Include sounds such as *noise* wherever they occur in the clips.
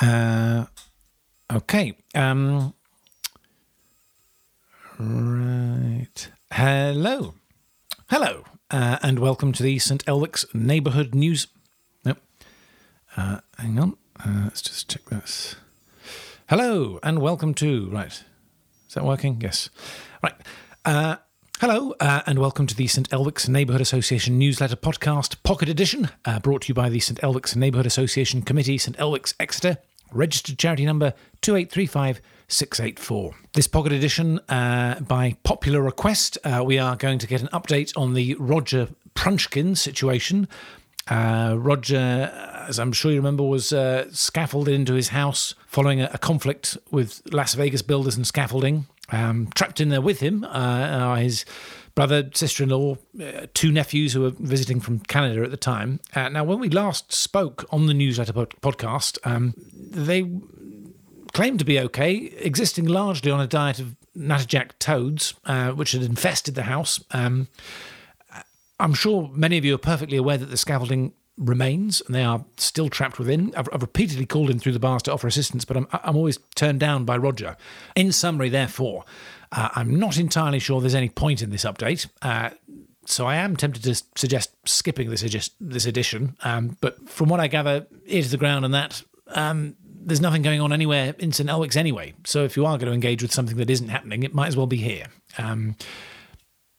Uh, okay. Um, right. Hello. Hello. Uh, and welcome to the St. Elwick's Neighbourhood News. Nope. Uh, hang on. Uh, let's just check this. Hello, and welcome to. Right. Is that working? Yes. Right. Hello, uh, and welcome to the St. Elwick's Neighbourhood Association newsletter podcast, Pocket Edition, uh, brought to you by the St. Elwick's Neighbourhood Association Committee, St. Elwick's Exeter, registered charity number 2835684. This Pocket Edition, uh, by popular request, uh, we are going to get an update on the Roger Prunchkin situation. Uh, Roger, as I'm sure you remember, was uh, scaffolded into his house following a, a conflict with Las Vegas builders and scaffolding. Um, trapped in there with him uh, are his brother, sister in law, uh, two nephews who were visiting from Canada at the time. Uh, now, when we last spoke on the newsletter pod- podcast, um, they claimed to be okay, existing largely on a diet of natterjack toads, uh, which had infested the house. Um, I'm sure many of you are perfectly aware that the scaffolding remains and they are still trapped within. I've, I've, repeatedly called in through the bars to offer assistance, but I'm, I'm always turned down by Roger. In summary, therefore, uh, I'm not entirely sure there's any point in this update. Uh, so I am tempted to suggest skipping this, this edition. Um, but from what I gather, ear to the ground and that, um, there's nothing going on anywhere in St. Elwick's anyway. So if you are going to engage with something that isn't happening, it might as well be here. Um,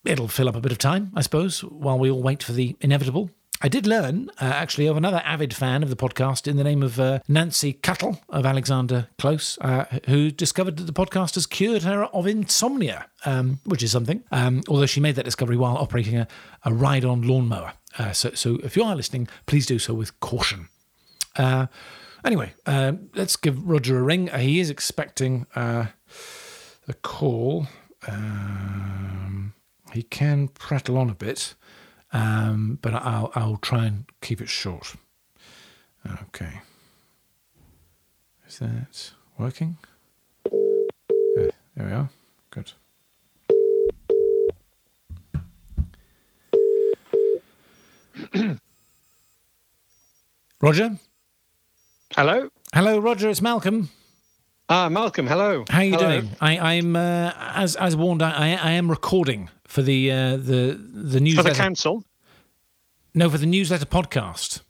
it'll fill up a bit of time, I suppose, while we all wait for the inevitable. I did learn, uh, actually, of another avid fan of the podcast in the name of uh, Nancy Cuttle of Alexander Close, uh, who discovered that the podcast has cured her of insomnia, um, which is something, um, although she made that discovery while operating a, a ride on lawnmower. Uh, so, so if you are listening, please do so with caution. Uh, anyway, uh, let's give Roger a ring. he is expecting a call. Um, he can prattle on a bit. Um, but I'll, I'll try and keep it short. Okay. Is that working? Yeah, there we are. Good. *clears throat* Roger? Hello? Hello, Roger. It's Malcolm. Ah, Malcolm. Hello. How are you hello. doing? I, am uh, as as warned. I, I am recording for the uh, the the newsletter. For the council? No, for the newsletter podcast.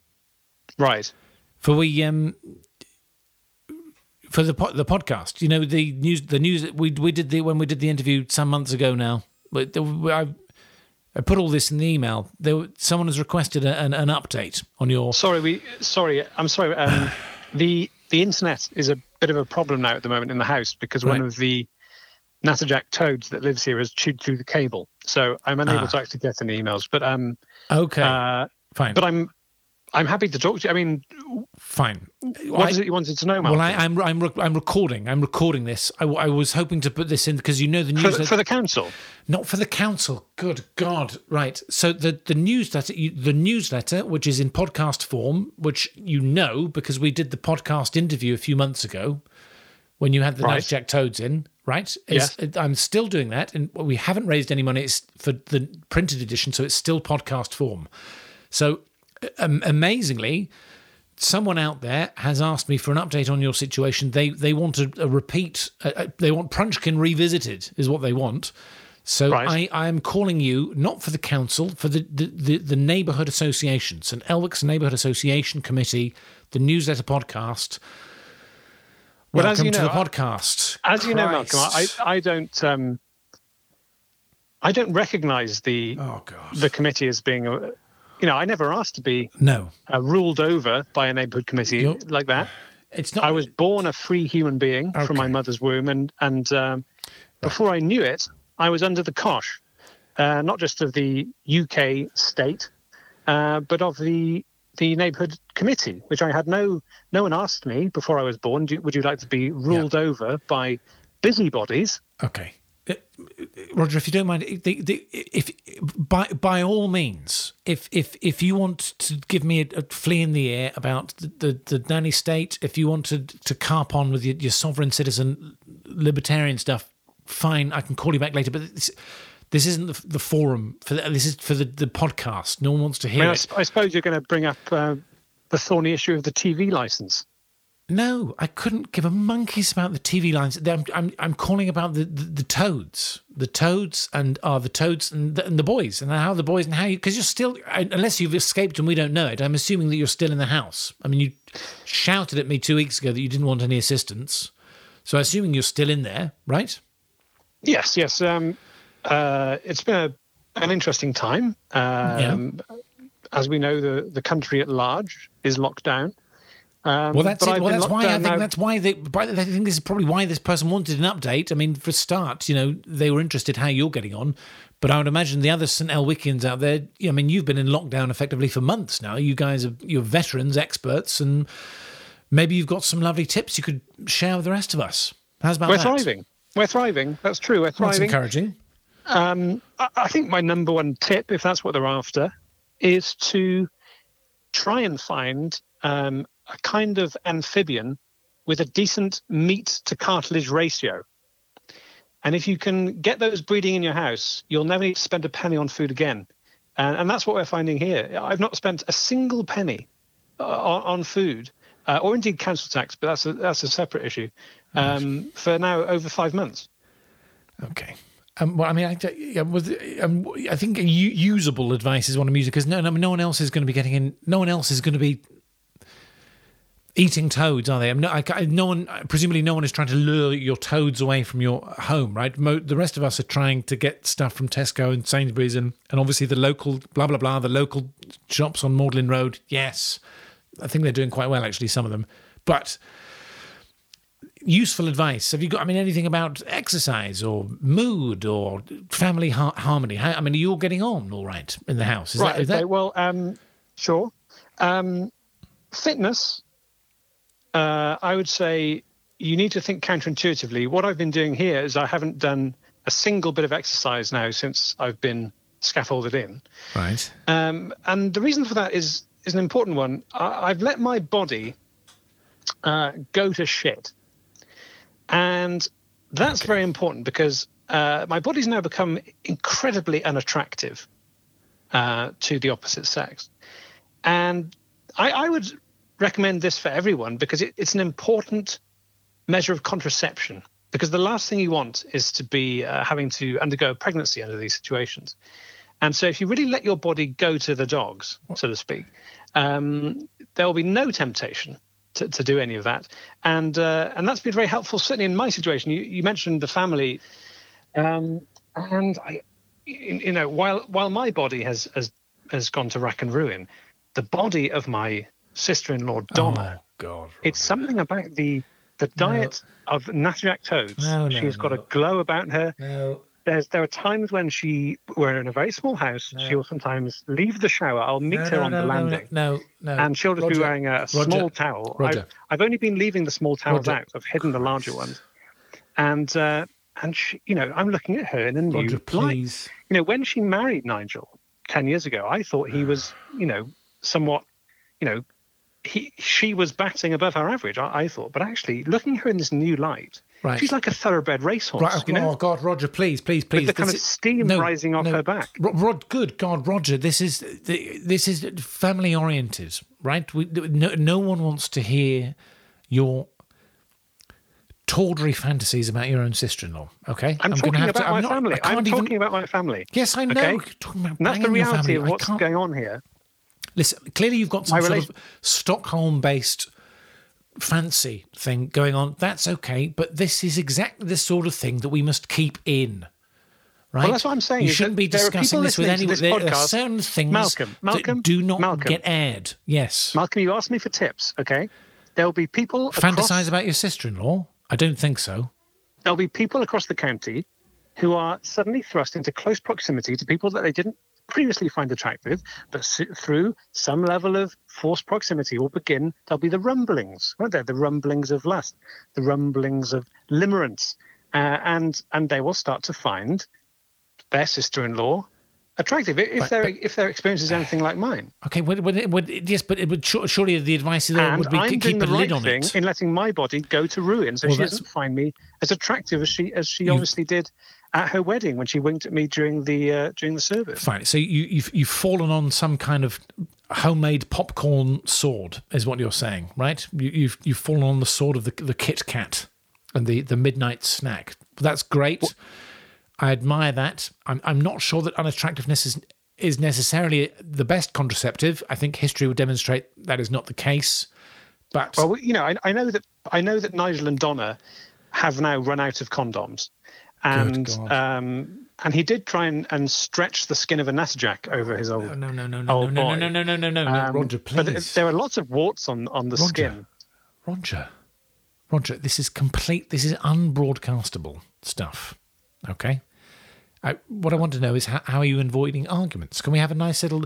Right. For we um for the the podcast. You know the news the news we we did the when we did the interview some months ago now. But I I put all this in the email. There someone has requested a, an, an update on your. Sorry, we sorry. I'm sorry. Um, *sighs* the the internet is a bit of a problem now at the moment in the house because right. one of the Natterjack toads that lives here has chewed through the cable. So I'm unable ah. to actually get any emails. But um, okay, uh, fine. But I'm I'm happy to talk to you. I mean, fine. What I, is it you wanted to know, Well, I, am I'm, I'm I'm recording. I'm recording this. I, I was hoping to put this in because you know the news for, for, the council. Not for the council. Good God! Right. So the the newsletter, the newsletter, which is in podcast form, which you know because we did the podcast interview a few months ago when you had the right. Jack Toads in right? Yes. I'm still doing that, and we haven't raised any money it's for the printed edition, so it's still podcast form. So, um, amazingly, someone out there has asked me for an update on your situation. They they want a, a repeat. Uh, they want Prunchkin revisited, is what they want. So right. I, I am calling you not for the council, for the, the, the, the neighbourhood association, St Elwick's Neighbourhood Association Committee, the newsletter podcast well, Welcome as you know, to the podcast. As you know, Malcolm, I, I don't um, I don't recognise the oh, the committee as being a you know I never asked to be no uh, ruled over by a neighbourhood committee You're, like that. It's not. I was born a free human being okay. from my mother's womb, and and um, right. before I knew it, I was under the cosh, uh, not just of the UK state, uh, but of the the neighbourhood committee, which I had no no one asked me before I was born. Do, would you like to be ruled yeah. over by busybodies? Okay, uh, Roger, if you don't mind, the, the, if by by all means, if if if you want to give me a, a flea in the air about the, the, the nanny state, if you want to to carp on with your, your sovereign citizen libertarian stuff, fine, I can call you back later. But this isn't the, the forum for the, this is for the, the podcast. No one wants to hear I, mean, it. I, I suppose you're going to bring up uh, the thorny issue of the TV license. No, I couldn't give a monkeys about the TV lines. I'm, I'm, I'm calling about the, the, the toads, the toads, and are uh, the toads and the, and the, boys, and how the boys and how you because you're still unless you've escaped and we don't know it. I'm assuming that you're still in the house. I mean, you shouted at me two weeks ago that you didn't want any assistance, so assuming you're still in there, right? Yes, yes. Um, uh, it's been a, an interesting time. Um, yeah. As we know, the the country at large is locked down. Um, well, that's it. Well, that's why I think now. that's why they. I think this is probably why this person wanted an update. I mean, for start, you know, they were interested how you're getting on, but I would imagine the other St Elwickians out there. I mean, you've been in lockdown effectively for months now. You guys are you're veterans, experts, and maybe you've got some lovely tips you could share with the rest of us. How's about that? We're that? thriving. We're thriving. That's true. We're thriving. That's encouraging. Um, I, I think my number one tip, if that's what they're after, is to try and find um, a kind of amphibian with a decent meat to cartilage ratio. And if you can get those breeding in your house, you'll never need to spend a penny on food again. And, and that's what we're finding here. I've not spent a single penny uh, on, on, food, uh, or indeed council tax, but that's a, that's a separate issue, um, for now over five months. Okay. Um, well, I mean, I, I, was, um, I think usable advice is what I'm using because no, no, no one else is going to be getting in. No one else is going to be eating toads, are they? No, I, no one, presumably, no one is trying to lure your toads away from your home, right? Mo, the rest of us are trying to get stuff from Tesco and Sainsbury's, and, and obviously the local blah blah blah, the local shops on Magdalen Road. Yes, I think they're doing quite well, actually, some of them. But useful advice. Have you got? I mean, anything about exercise or mood or family ha- harmony? How, I mean, are you all getting on all right in the house? Is right. That, is okay. That... Well, um, sure. Um, fitness uh, I would say you need to think counterintuitively. What I've been doing here is I haven't done a single bit of exercise now since I've been scaffolded in. Right. Um, and the reason for that is is an important one. I, have let my body uh, go to shit, and that's okay. very important because uh, my body's now become incredibly unattractive uh, to the opposite sex, and I, I would recommend this for everyone because it, it's an important measure of contraception. Because the last thing you want is to be uh, having to undergo a pregnancy under these situations. And so, if you really let your body go to the dogs, so to speak, um, there will be no temptation to, to do any of that. And uh, and that's been very helpful, certainly in my situation. You, you mentioned the family, um, and I, you know, while while my body has has has gone to rack and ruin, the body of my sister-in-law Donna. Oh God! It's something about the the diet no. of Natterjack toads. No, no, She's got a glow about her. No. There's there are times when she we're in a very small house. She'll sometimes leave the shower. I'll meet her on the landing. No, no, and she'll just Roger, be wearing a Roger, small towel. I've, I've, only been leaving the small towels Roger. out. I've hidden the larger ones, and uh, and she, you know I'm looking at her in a new Roger, please. light. You know when she married Nigel ten years ago, I thought he was *sighs* you know somewhat you know he, she was batting above her average, I, I, thought. But actually, looking at her in this new light, right. she's like a thoroughbred racehorse. Right. Oh, you know? Oh God, Roger, please, please, please. With the kind of steam no, rising off no. her back. Rod, good God, Roger, this is this is family oriented, right? We, no, no one wants to hear your tawdry fantasies about your own sister-in-law. Okay, I'm, I'm talking about to, my I'm not, family. I'm even, talking about my family. Yes, I know. Okay? That's the reality of what's going on here. Listen, clearly you've got some sort of Stockholm based fancy thing going on. That's okay, but this is exactly the sort of thing that we must keep in. Right? Well, that's what I'm saying. You shouldn't be discussing this with anyone. There are certain things Malcolm, Malcolm, that do not Malcolm, get aired. Yes. Malcolm, you asked me for tips, okay? There'll be people. Fantasize across, about your sister in law? I don't think so. There'll be people across the county who are suddenly thrust into close proximity to people that they didn't previously find attractive, but through some level of forced proximity will begin, there'll be the rumblings, won't there? The rumblings of lust, the rumblings of limerence. Uh, and and they will start to find their sister-in-law attractive if but, their but, if their experience is anything like mine. Okay, would, would, would, yes, but it would surely the advice there and would be I'm to keep the a right lid on thing it in letting my body go to ruin, so well, she doesn't find me as attractive as she as she you, obviously did at her wedding when she winked at me during the uh, during the service. Fine. So you, you've you've fallen on some kind of homemade popcorn sword, is what you're saying, right? You, you've you've fallen on the sword of the the Kit Kat and the the midnight snack. That's great. I admire that. I'm I'm not sure that unattractiveness is is necessarily the best contraceptive. I think history would demonstrate that is not the case. But well, you know, I, I know that I know that Nigel and Donna have now run out of condoms, and um, and he did try and, and stretch the skin of a Natterjack over his old no no no no no no, no no no no no no um, Roger please. But there are lots of warts on on the Roger, skin. Roger, Roger, this is complete. This is unbroadcastable stuff. Okay. I, what I want to know is how, how are you avoiding arguments? Can we have a nice little,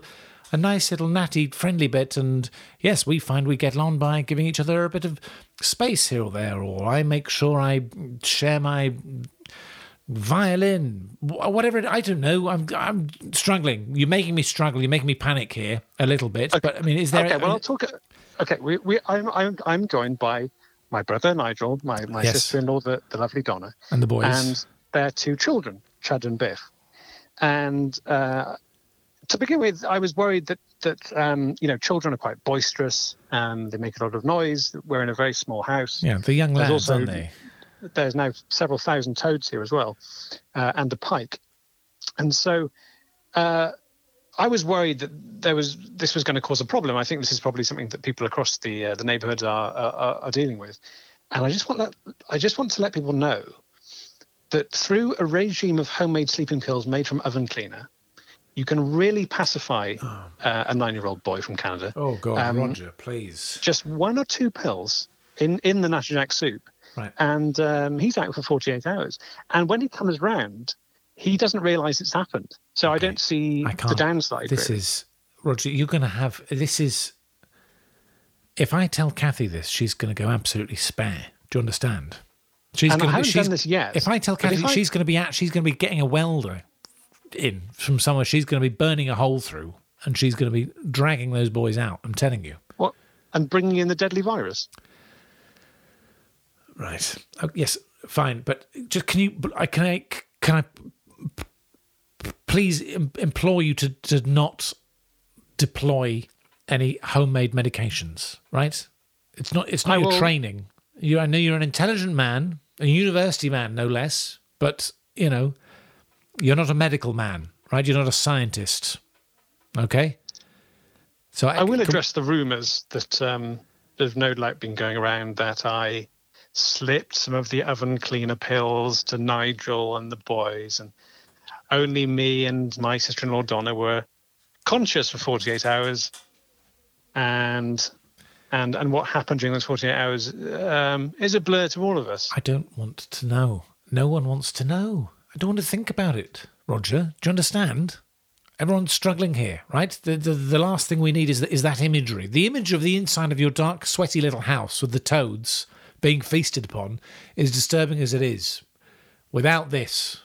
a nice little natty friendly bit? And yes, we find we get on by giving each other a bit of space here or there, or I make sure I share my violin, whatever. It, I don't know. I'm I'm struggling. You're making me struggle. You're making me panic here a little bit. Okay. But I mean, is there? Okay. well, I'll talk. Okay. We, we I'm I'm I'm joined by my brother Nigel, my my yes. sister-in-law, the, the lovely Donna, and the boys, and their two children, Chad and Biff. And uh, to begin with, I was worried that that um, you know children are quite boisterous and they make a lot of noise. We're in a very small house. Yeah, the young lads, also, aren't they? There's now several thousand toads here as well, uh, and a pike, and so. Uh, I was worried that there was this was going to cause a problem. I think this is probably something that people across the uh, the neighbourhoods are, are, are dealing with, and I just want that I just want to let people know that through a regime of homemade sleeping pills made from oven cleaner, you can really pacify oh. uh, a nine-year-old boy from Canada. Oh God, um, Roger, please! Just one or two pills in in the Natterjack soup, right. and um, he's out for 48 hours. And when he comes round, he doesn't realise it's happened. So okay. I don't see I the downside. This really. is Roger. You're going to have this is. If I tell Kathy this, she's going to go absolutely spare. Do you understand? She's going to. She's, done this yet. If I tell Kathy I, she's going to be at, she's going to be getting a welder in from somewhere. She's going to be burning a hole through, and she's going to be dragging those boys out. I'm telling you. What? And bringing in the deadly virus. Right. Oh, yes. Fine. But just can you? I can I can I please implore you to to not deploy any homemade medications. Right. It's not. It's not I your will, training. You, I know you're an intelligent man, a university man, no less, but, you know, you're not a medical man, right? You're not a scientist. Okay? So I, I will address the rumours that um, there's no doubt been going around that I slipped some of the oven cleaner pills to Nigel and the boys, and only me and my sister-in-law Donna were conscious for 48 hours, and and and what happened during those 48 hours um, is a blur to all of us. I don't want to know. No one wants to know. I don't want to think about it, Roger. Do you understand? Everyone's struggling here, right? The, the, the last thing we need is, is that imagery. The image of the inside of your dark, sweaty little house with the toads being feasted upon is disturbing as it is. Without this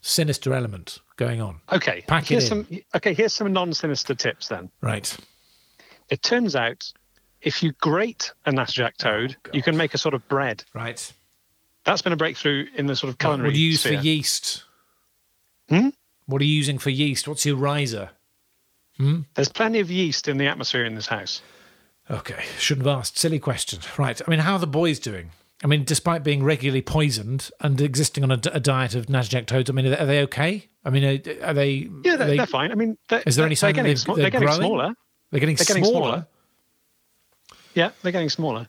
sinister element going on. Okay. Pack here's it in. Some, okay, here's some non sinister tips then. Right. It turns out if you grate a Natterjack toad, oh, you can make a sort of bread. Right. That's been a breakthrough in the sort of culinary. What do you use sphere. for yeast? Hmm? What are you using for yeast? What's your riser? Hmm? There's plenty of yeast in the atmosphere in this house. Okay, shouldn't have asked. Silly question. Right. I mean, how are the boys doing? I mean, despite being regularly poisoned and existing on a, a diet of Natterjack toads, I mean, are they okay? I mean, are, are they? Yeah, they're, they, are fine. I mean, is there any sign they're getting, they're, they're getting smaller? They're getting, they're getting smaller. smaller. Yeah, they're getting smaller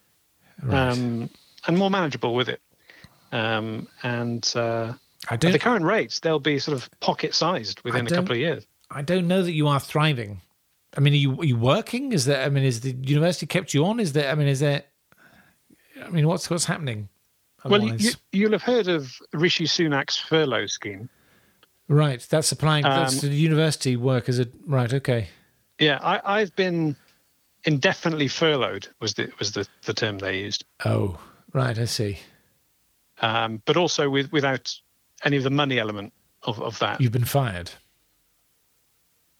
right. um, and more manageable with it. Um, and uh, at the current rates, they'll be sort of pocket sized within a couple of years. I don't know that you are thriving. I mean, are you are you working? Is there? I mean, is the university kept you on? Is there? I mean, is there? I mean, what's what's happening? Otherwise? Well, you, will have heard of Rishi Sunak's furlough scheme. Right, that's applying. Um, that's the university work. Is it right? Okay. Yeah, I, I've been indefinitely furloughed was the was the, the term they used. Oh, right, I see. Um, but also with without any of the money element of, of that. You've been fired.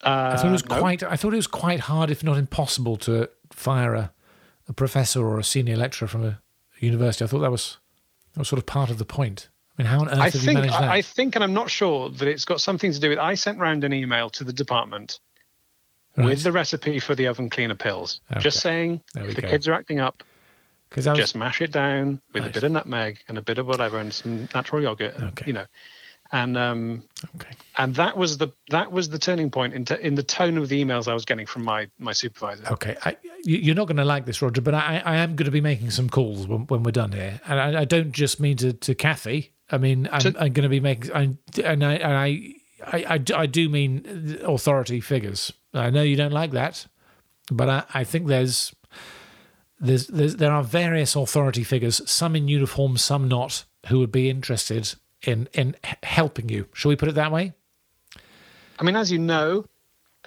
Uh, I thought it was no. quite. I thought it was quite hard, if not impossible, to fire a, a professor or a senior lecturer from a university. I thought that was that was sort of part of the point. I mean, how on earth I have think, you managed that? I think, and I'm not sure that it's got something to do with. I sent round an email to the department right. with the recipe for the oven cleaner pills. Okay. Just saying, if the go. kids are acting up, was... just mash it down with nice. a bit of nutmeg and a bit of whatever and some natural yogurt. Okay. You know, and um, okay. and that was the that was the turning point in, t- in the tone of the emails I was getting from my my supervisor. Okay, I, you're not going to like this, Roger, but I, I am going to be making some calls when, when we're done here, and I, I don't just mean to, to Kathy. I mean, I'm, to, I'm going to be making, I, and I and I, I, I, I do mean authority figures. I know you don't like that, but I, I think there's there's, there's there are various authority figures, some in uniform, some not, who would be interested in in helping you. Shall we put it that way? I mean, as you know,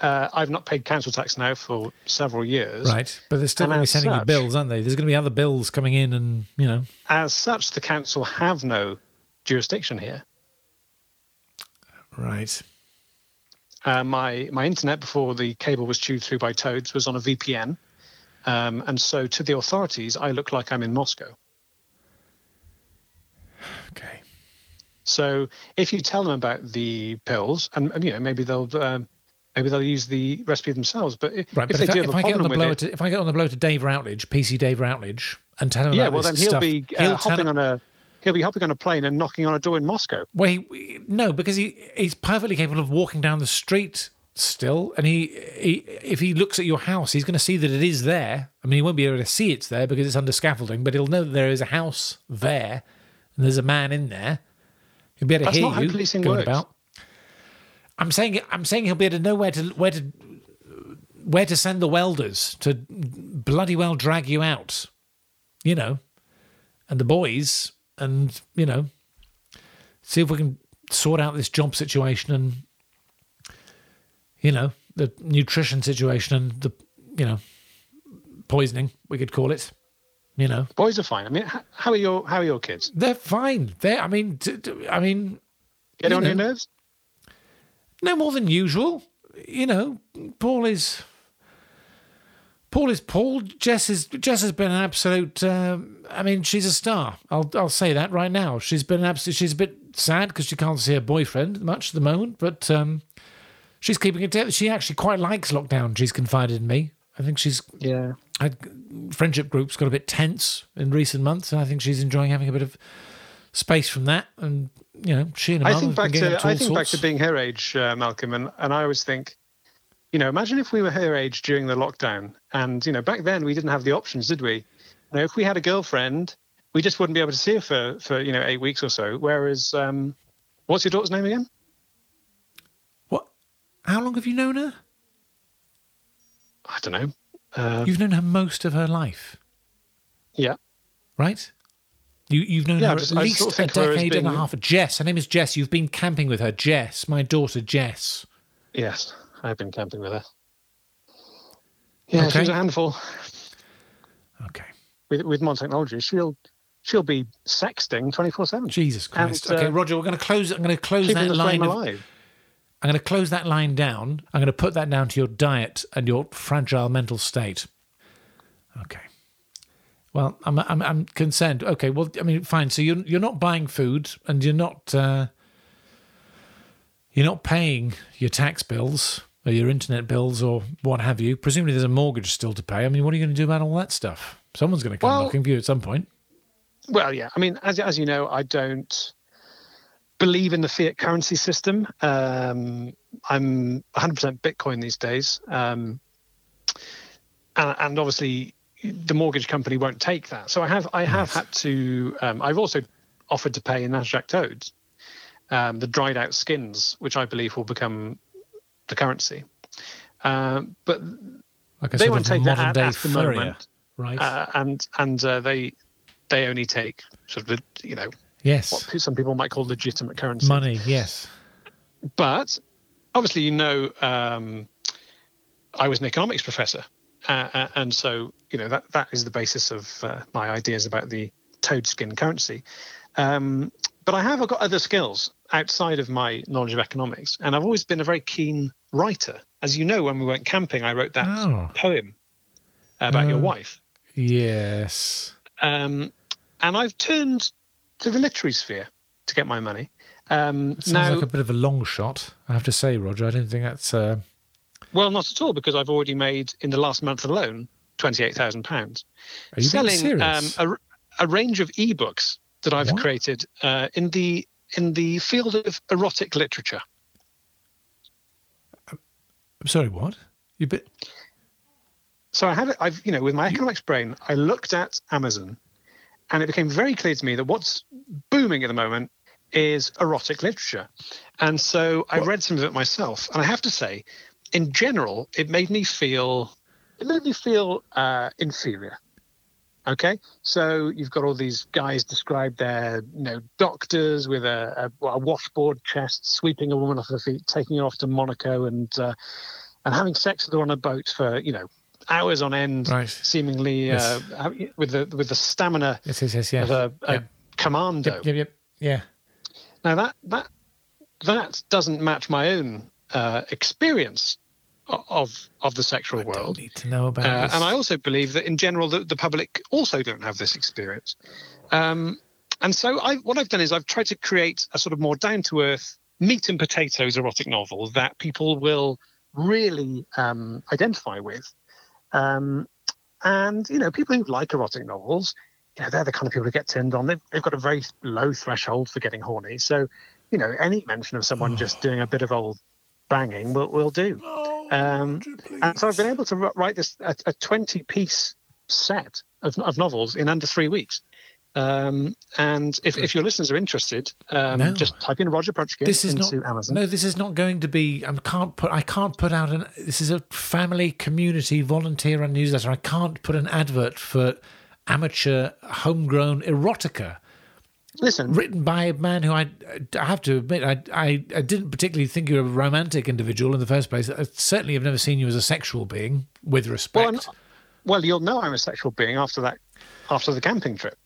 uh, I've not paid council tax now for several years. Right, but they're still going to be sending such, you bills, aren't they? There's going to be other bills coming in, and you know. As such, the council have no jurisdiction here. Right. Uh, my my internet before the cable was chewed through by toads was on a VPN, um, and so to the authorities, I look like I'm in Moscow. *sighs* Okay. So if you tell them about the pills, and, and you know maybe they'll um, maybe they'll use the recipe themselves. But if, right, if they if, do I, if I get on the blow to, if I get on the blow to Dave Routledge, PC Dave Routledge, and tell him yeah, well then he'll stuff, be uh, he'll hopping on a he'll be hopping on a plane and knocking on a door in Moscow. Well, he, no, because he he's perfectly capable of walking down the street still, and he, he if he looks at your house, he's going to see that it is there. I mean, he won't be able to see it's there because it's under scaffolding, but he'll know that there is a house there, and there's a man in there. He'll be able to That's hear not you how policing going works. about. I'm saying I'm saying he'll be able to know where to where to where to send the welders to bloody well drag you out, you know, and the boys, and you know, see if we can sort out this job situation and you know the nutrition situation and the you know poisoning we could call it. You know, boys are fine. I mean, how are your how are your kids? They're fine. They, I mean, t- t- I mean, get on know, your nerves. No more than usual. You know, Paul is. Paul is Paul. Jess is Jess has been an absolute. Um, I mean, she's a star. I'll I'll say that right now. She's been absolute. She's a bit sad because she can't see her boyfriend much at the moment, but um, she's keeping it together. She actually quite likes lockdown. She's confided in me. I think she's yeah. Had, friendship groups got a bit tense in recent months, and I think she's enjoying having a bit of space from that. And you know, she and her I think back to, I think sorts. back to being her age, uh, Malcolm, and, and I always think, you know, imagine if we were her age during the lockdown, and you know, back then we didn't have the options, did we? You know, if we had a girlfriend, we just wouldn't be able to see her for for you know eight weeks or so. Whereas, um, what's your daughter's name again? What? How long have you known her? I don't know. Uh, You've known her most of her life. Yeah. Right? You, you've known yeah, her just, at least sort of a decade being... and a half. Jess, her name is Jess. You've been camping with her. Jess, my daughter, Jess. Yes, I've been camping with her. Yeah, okay. she's a handful. Okay. With, with modern technology, she'll she'll be sexting twenty four seven. Jesus Christ. And, okay, uh, Roger, we're going to close. It. I'm going to close that line. Of, I'm going to close that line down. I'm going to put that down to your diet and your fragile mental state. Okay. Well, I'm, I'm, I'm concerned. Okay, well, I mean, fine. So you're you're not buying food, and you're not uh, you're not paying your tax bills or your internet bills or what have you. Presumably, there's a mortgage still to pay. I mean, what are you going to do about all that stuff? Someone's going to come well, knocking for you at some point. Well, yeah. I mean, as as you know, I don't believe in the fiat currency system. Um, I'm 100% Bitcoin these days, um, and, and obviously the mortgage company won't take that. So I have I have yes. had to. Um, I've also offered to pay in Natterjack toads, um, the dried out skins, which I believe will become the currency. Um, but like they won't take that at, at the moment, right? Uh, and and uh, they they only take sort of you know yes what some people might call legitimate currency money. Yes, but obviously you know um, I was an economics professor uh, and so, you know, that, that is the basis of uh, my ideas about the toad skin currency. Um, but I have got other skills outside of my knowledge of economics, and I've always been a very keen writer. As you know, when we went camping, I wrote that oh. poem about your uh, wife. Yes. Um, and I've turned to the literary sphere to get my money. Um, sounds now, like a bit of a long shot, I have to say, Roger. I don't think that's. Uh, Well, not at all, because I've already made in the last month alone twenty-eight thousand pounds selling um, a, a, range of ebooks that I've what? created uh, in the in the field of erotic literature. I'm sorry, what? You bit. So I have it. I've you know, with my economics brain, I looked at Amazon, and it became very clear to me that what's booming at the moment is erotic literature, and so I read some of it myself, and I have to say, in general, it made me feel it made me feel uh, inferior. Okay, so you've got all these guys described there, you know, doctors with a, a, a, washboard chest, sweeping a woman off her feet, taking her off to Monaco, and uh, and having sex with her on a boat for you know hours on end, right. seemingly yes. uh, with the with the stamina yes, yes, yes, yeah. of a, a yeah. commando. Yep, yep, yep, yeah. Now that that that doesn't match my own uh, experience of of the sexual I world. need to know about uh, And I also believe that in general, the, the public also don't have this experience. Um, and so, I, what I've done is I've tried to create a sort of more down to earth, meat and potatoes erotic novel that people will really um, identify with. Um, and you know, people who like erotic novels, you know, they're the kind of people who get turned on. They've, they've got a very low threshold for getting horny. So, you know, any mention of someone just *sighs* doing a bit of old banging will will do. Um, and so I've been able to write this a, a 20 piece set of, of, novels in under three weeks. Um, and if, if your listeners are interested, um, no. just type in Roger Prunchkin this is into not, Amazon. No, this is not going to be. I can't put. I can't put out an. This is a family community volunteer run newsletter. I can't put an advert for amateur homegrown erotica. Listen, written by a man who I, I have to admit, I, I, I didn't particularly think you were a romantic individual in the first place. I certainly have never seen you as a sexual being, with respect. Well, well you'll know I'm a sexual being after that, after the camping trip.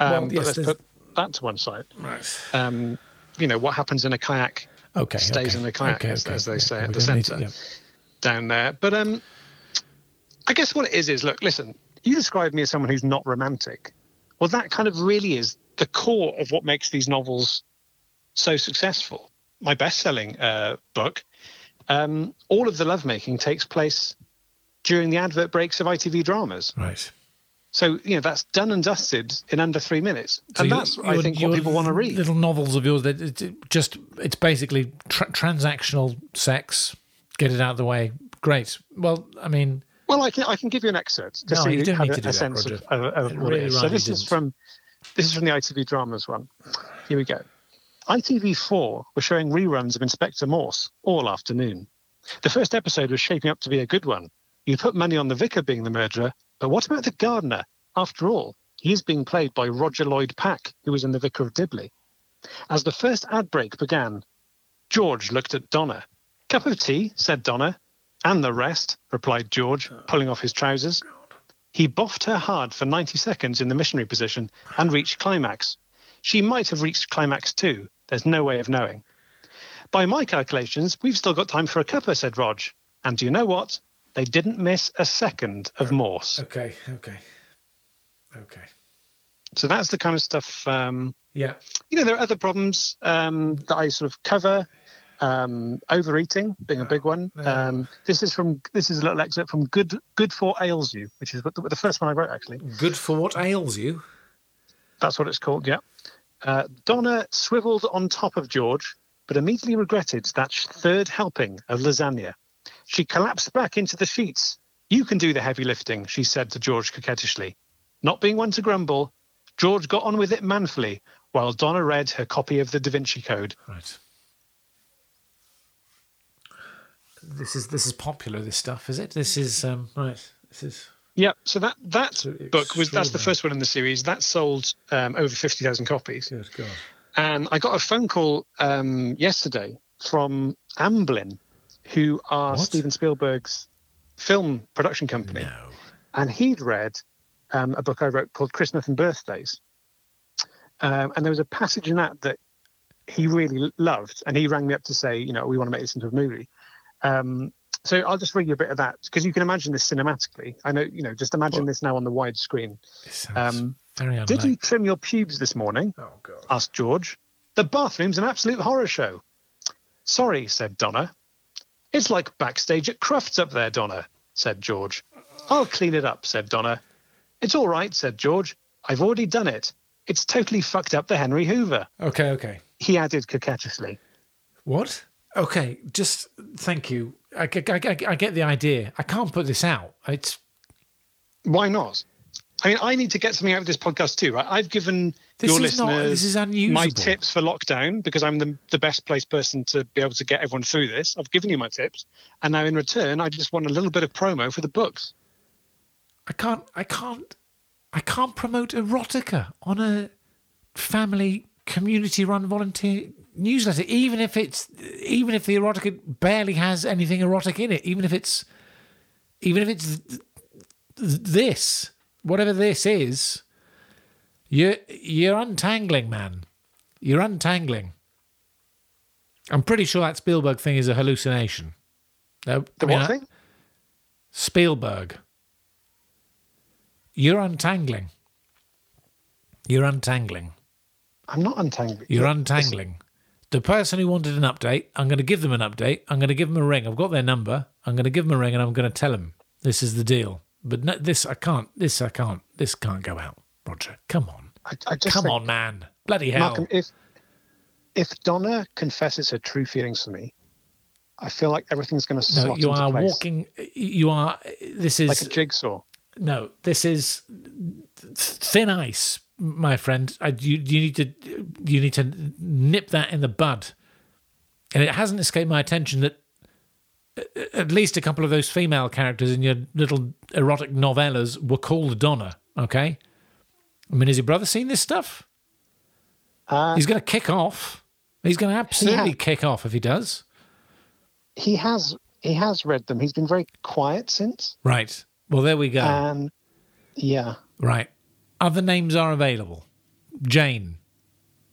Um, well, yes, but let's put that to one side. Right. Um, you know what happens in a kayak okay, stays okay. in a kayak, okay, as, as, they yeah, say at the centre yeah. down there. But um, I guess what it is is look, listen. You describe me as someone who's not romantic. Well, that kind of really is the core of what makes these novels so successful. My best-selling uh, book, um, all of the lovemaking takes place during the advert breaks of ITV dramas. Right. So you know that's done and dusted in under three minutes, so and that's I think what people want to read. Little novels of yours that it's just it's basically tra- transactional sex. Get it out of the way. Great. Well, I mean, well, I can I can give you an excerpt to no, see you don't need a, to do a that, sense Roger. of, of, of what really it is. So this is from this is from the ITV dramas one. Here we go. ITV4 were showing reruns of Inspector Morse all afternoon. The first episode was shaping up to be a good one. You put money on the vicar being the murderer, but what about the gardener? After all, he is being played by Roger Lloyd Pack, who was in The Vicar of Dibley. As the first ad break began, George looked at Donna. Cup of tea, said Donna. And the rest, replied George, pulling off his trousers. He boffed her hard for 90 seconds in the missionary position and reached climax. She might have reached climax too. There's no way of knowing. By my calculations, we've still got time for a cuppa, said Rog. And do you know what? They didn't miss a second of Morse. Okay, okay, okay. So that's the kind of stuff. Um, yeah. You know, there are other problems um, that I sort of cover um, overeating being a big one. Um, this is from this is a little excerpt from Good Good for Ails You, which is the, the first one I wrote actually. Good for what ails you? That's what it's called. Yeah. Uh, Donna swiveled on top of George, but immediately regretted that third helping of lasagna. She collapsed back into the sheets. You can do the heavy lifting, she said to George coquettishly. Not being one to grumble, George got on with it manfully while Donna read her copy of the Da Vinci Code. Right. this is this is popular. This stuff is it? This is um, right. This is. Yeah, so that that book was that's the first one in the series. That sold um, over fifty thousand copies. Good God. And I got a phone call um, yesterday from Amblin, who are what? Steven Spielberg's film production company. No. And he'd read um, a book I wrote called Christmas and Birthdays. Um, and there was a passage in that that he really loved. And he rang me up to say, you know, we want to make this into a movie. Um, so I'll just read you a bit of that because you can imagine this cinematically. I know, you know, just imagine well, this now on the wide screen. Um, did you trim your pubes this morning? Oh, God. asked George. The bathroom's an absolute horror show. Sorry, said Donna. It's like backstage at Crufts up there, Donna, said George. I'll clean it up, said Donna. It's all right, said George. I've already done it. It's totally fucked up the Henry Hoover. Okay, okay. He added coquettishly. What? Okay, just thank you. I, I, I, I get the idea. I can't put this out. It's why not? I mean, I need to get something out of this podcast too, right? I've given this your is listeners not, this is unusable. my tips for lockdown because I'm the, the best placed person to be able to get everyone through this. I've given you my tips, and now in return, I just want a little bit of promo for the books. I can't, I can't, I can't promote erotica on a family community-run volunteer newsletter, even if it's, even if the erotica barely has anything erotic in it, even if it's, even if it's this whatever this is, you're you're untangling, man. You're untangling. I'm pretty sure that Spielberg thing is a hallucination. No, the I mean, what thing? Spielberg. You're untangling. You're untangling. I'm not untangling. You're untangling. The person who wanted an update, I'm going to give them an update. I'm going to give them a ring. I've got their number. I'm going to give them a ring and I'm going to tell them this is the deal. But no, this I can't. This I can't. This can't go out, Roger. Come on. I, I Come on, man. Bloody hell. Malcolm, if if Donna confesses her true feelings for me, I feel like everything's going to no, you are place. walking. You are. This is like a jigsaw. No, this is thin ice, my friend. I, you, you need to you need to nip that in the bud. And it hasn't escaped my attention that uh, at least a couple of those female characters in your little erotic novellas were called Donna. Okay, I mean, has your brother seen this stuff? Uh, He's going to kick off. He's going to absolutely kick off if he does. He has. He has read them. He's been very quiet since. Right. Well, there we go. And yeah. Right. Other names are available. Jane,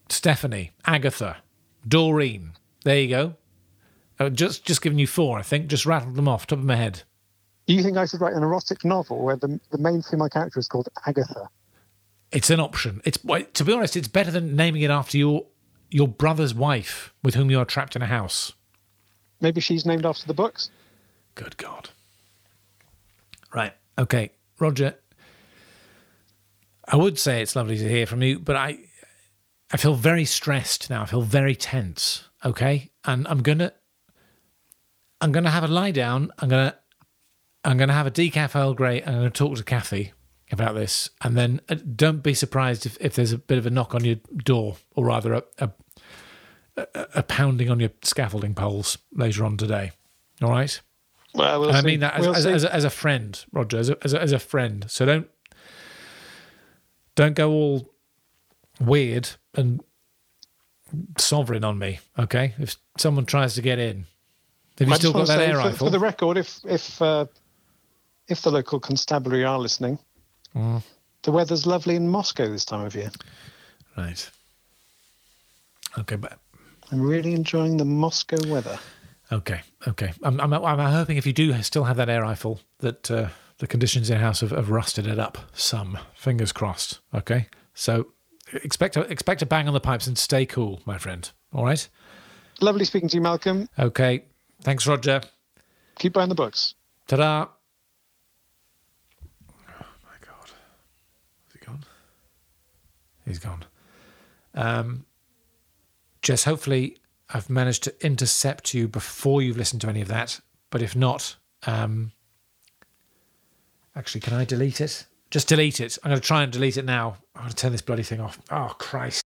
Stephanie, Agatha, Doreen. There you go. Uh, just just giving you four, I think. Just rattled them off top of my head. Do you think I should write an erotic novel where the the main female character is called Agatha? It's an option. It's to be honest, it's better than naming it after your your brother's wife with whom you are trapped in a house. Maybe she's named after the books. Good God. Right. Okay, Roger. I would say it's lovely to hear from you, but I I feel very stressed now. I feel very tense. Okay, and I'm gonna I'm going to have a lie down. I'm going to I'm going to have a decaf Earl Grey. I'm going to talk to Kathy about this, and then uh, don't be surprised if, if there's a bit of a knock on your door, or rather a, a, a pounding on your scaffolding poles later on today. All right. Well, we'll I mean that as, we'll as, as, a, as, a, friend, Roger, as a, as a, as a friend. So don't don't go all weird and sovereign on me. Okay, if someone tries to get in, have you I still got that air for, rifle? For the record, if if uh, if the local constabulary are listening, mm. the weather's lovely in Moscow this time of year. Right. Okay, but I'm really enjoying the Moscow weather. Okay, okay. I'm, I'm, I'm hoping if you do still have that air rifle, that uh, the conditions in house have, have rusted it up some. Fingers crossed. Okay, so expect a, expect a bang on the pipes and stay cool, my friend. All right. Lovely speaking to you, Malcolm. Okay. Thanks, Roger. Keep buying the books. Ta da. Oh, my God. Is he gone? He's gone. Um, Jess, hopefully I've managed to intercept you before you've listened to any of that. But if not, um, actually, can I delete it? Just delete it. I'm going to try and delete it now. I'm going to turn this bloody thing off. Oh, Christ.